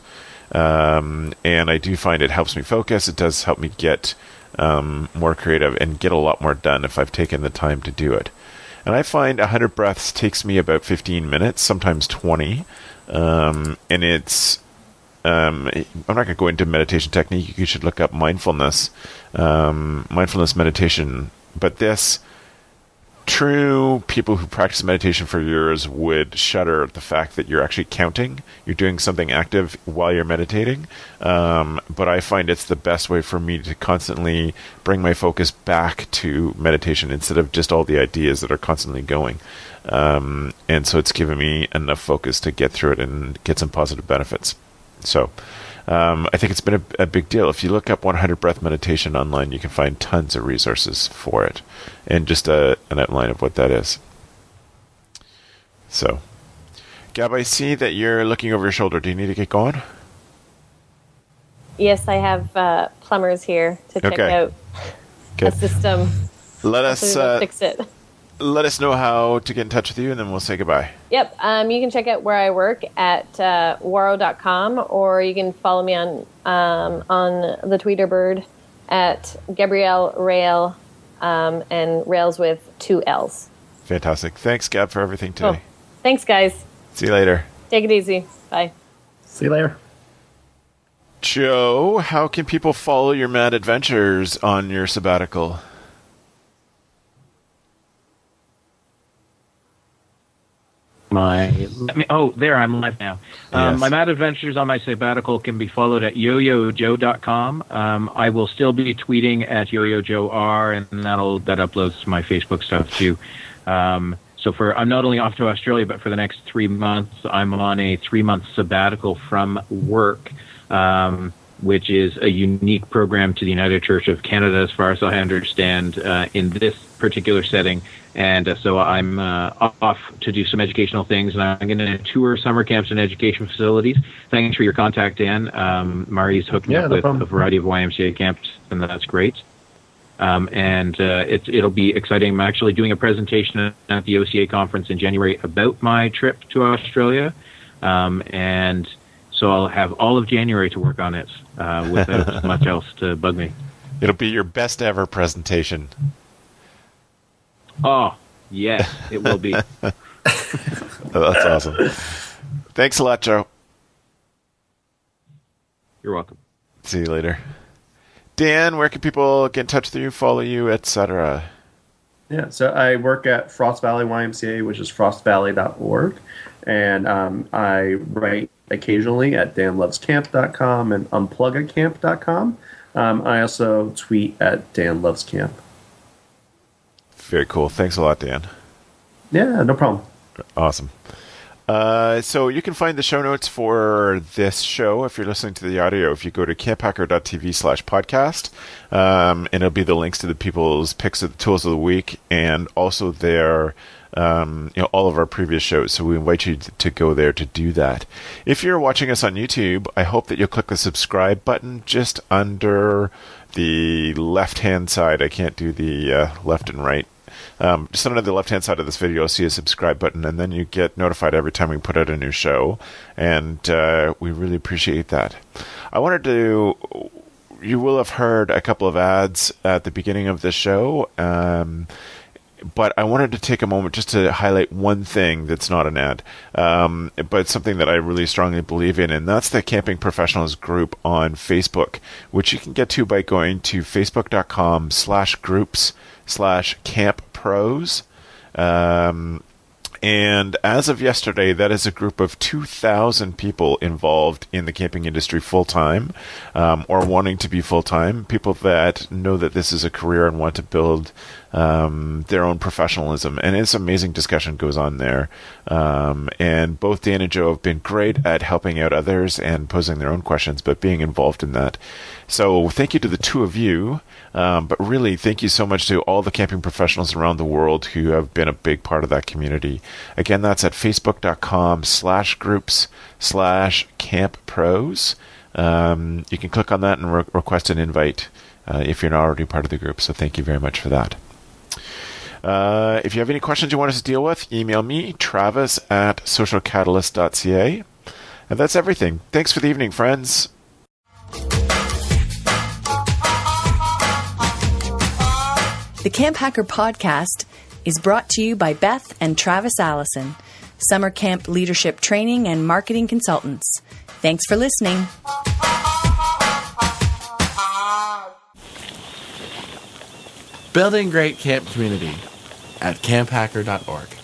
Um, and I do find it helps me focus. It does help me get um, more creative and get a lot more done if I've taken the time to do it. And I find 100 breaths takes me about 15 minutes, sometimes 20. Um, and it's, um, I'm not going to go into meditation technique. You should look up mindfulness, um, mindfulness meditation. But this, true people who practice meditation for years would shudder at the fact that you're actually counting. You're doing something active while you're meditating. Um, but I find it's the best way for me to constantly bring my focus back to meditation instead of just all the ideas that are constantly going. Um, and so it's given me enough focus to get through it and get some positive benefits. So um, I think it's been a, a big deal. If you look up 100 breath meditation online, you can find tons of resources for it and just a, an outline of what that is. So, Gab, I see that you're looking over your shoulder. Do you need to get going?
Yes, I have uh, plumbers here to check
Okay.
out
Okay.
a system.
Let us uh,
fix it.
Let us know how to get in touch with you, and then we'll say goodbye.
Yep. Um, you can check out where I work at uh, ouareau.com or you can follow me on um, on the Tweeter Bird at Gabrielle Rail um, and Rails with two L's.
Fantastic. Thanks, Gab, for everything today.
Cool. Thanks, guys.
See you later.
Take it easy. Bye.
See you later.
Joe, how can people follow your mad adventures on your sabbatical?
My let me, oh, there I'm live now. Um,
Yes.
My mad adventures on my sabbatical can be followed at yoyojoe.com. Um, I will still be tweeting at yoyojoeR, and that'll that uploads my Facebook stuff too. Um, so for I'm not only off to Australia, but for the next three months, I'm on a three month sabbatical from work. Um, which is a unique program to the United Church of Canada, as far as I understand, uh, in this particular setting. And uh, so I'm uh, off to do some educational things, and I'm going to tour summer camps and education facilities. Thanks for your contact, Dan. Um, Mari's hooked me
Yeah,
up
no
with
problem.
a variety of YMCA camps, and that's great. Um, and uh, it's, it'll be exciting. I'm actually doing a presentation at the OCA conference in January about my trip to Australia. Um, and so I'll have all of January to work on it uh, without much else to bug me.
It'll be your best ever presentation.
Oh, yeah, it will be.
Oh, that's awesome. Thanks a lot, Joe.
You're welcome.
See you later. Dan, where can people get in touch with you, follow you, etc.?
Yeah, so I work at Frost Valley YMCA, which is frostvalley.org, and um, I write occasionally at danlovescamp.com and unplugacamp.com. Um, I also tweet at danlovescamp.
Very cool. Thanks a lot, Dan.
Yeah, no problem.
Awesome. Uh, so you can find the show notes for this show if you're listening to the audio. If you go to camphacker.tv slash podcast, um, and it'll be the links to the people's picks of the tools of the week, and also their um, you know all of our previous shows. So we invite you to go there to do that. If you're watching us on YouTube, I hope that you'll click the subscribe button just under the left hand side. I can't do the uh, left and right um, just under the left hand side of this video, you'll see a subscribe button, and then you get notified every time we put out a new show. And uh, we really appreciate that. I wanted to. You will have heard a couple of ads at the beginning of this show. Um, but I wanted to take a moment just to highlight one thing that's not an ad, um, but something that I really strongly believe in, and that's the Camping Professionals group on Facebook, which you can get to by going to facebook.com slash groups slash camp pros. Um, and as of yesterday, that is a group of 2,000 people involved in the camping industry full time um, or wanting to be full time. People that know that this is a career and want to build um, their own professionalism. And it's amazing discussion goes on there. Um, and both Dan and Joe have been great at helping out others and posing their own questions, but being involved in that. So thank you to the two of you. Um, but really, thank you so much to all the camping professionals around the world who have been a big part of that community. Again, that's at facebook.com slash. Um, you can click on that and re- request an invite uh, if you're not already part of the group. So thank you very much for that. Uh, if you have any questions you want us to deal with, email me, travis at socialcatalyst.ca. And that's everything. Thanks for the evening, friends.
The Camp Hacker podcast is brought to you by Beth and Travis Allison, summer camp leadership training and marketing consultants. Thanks for listening.
Building great camp community at camphacker.org.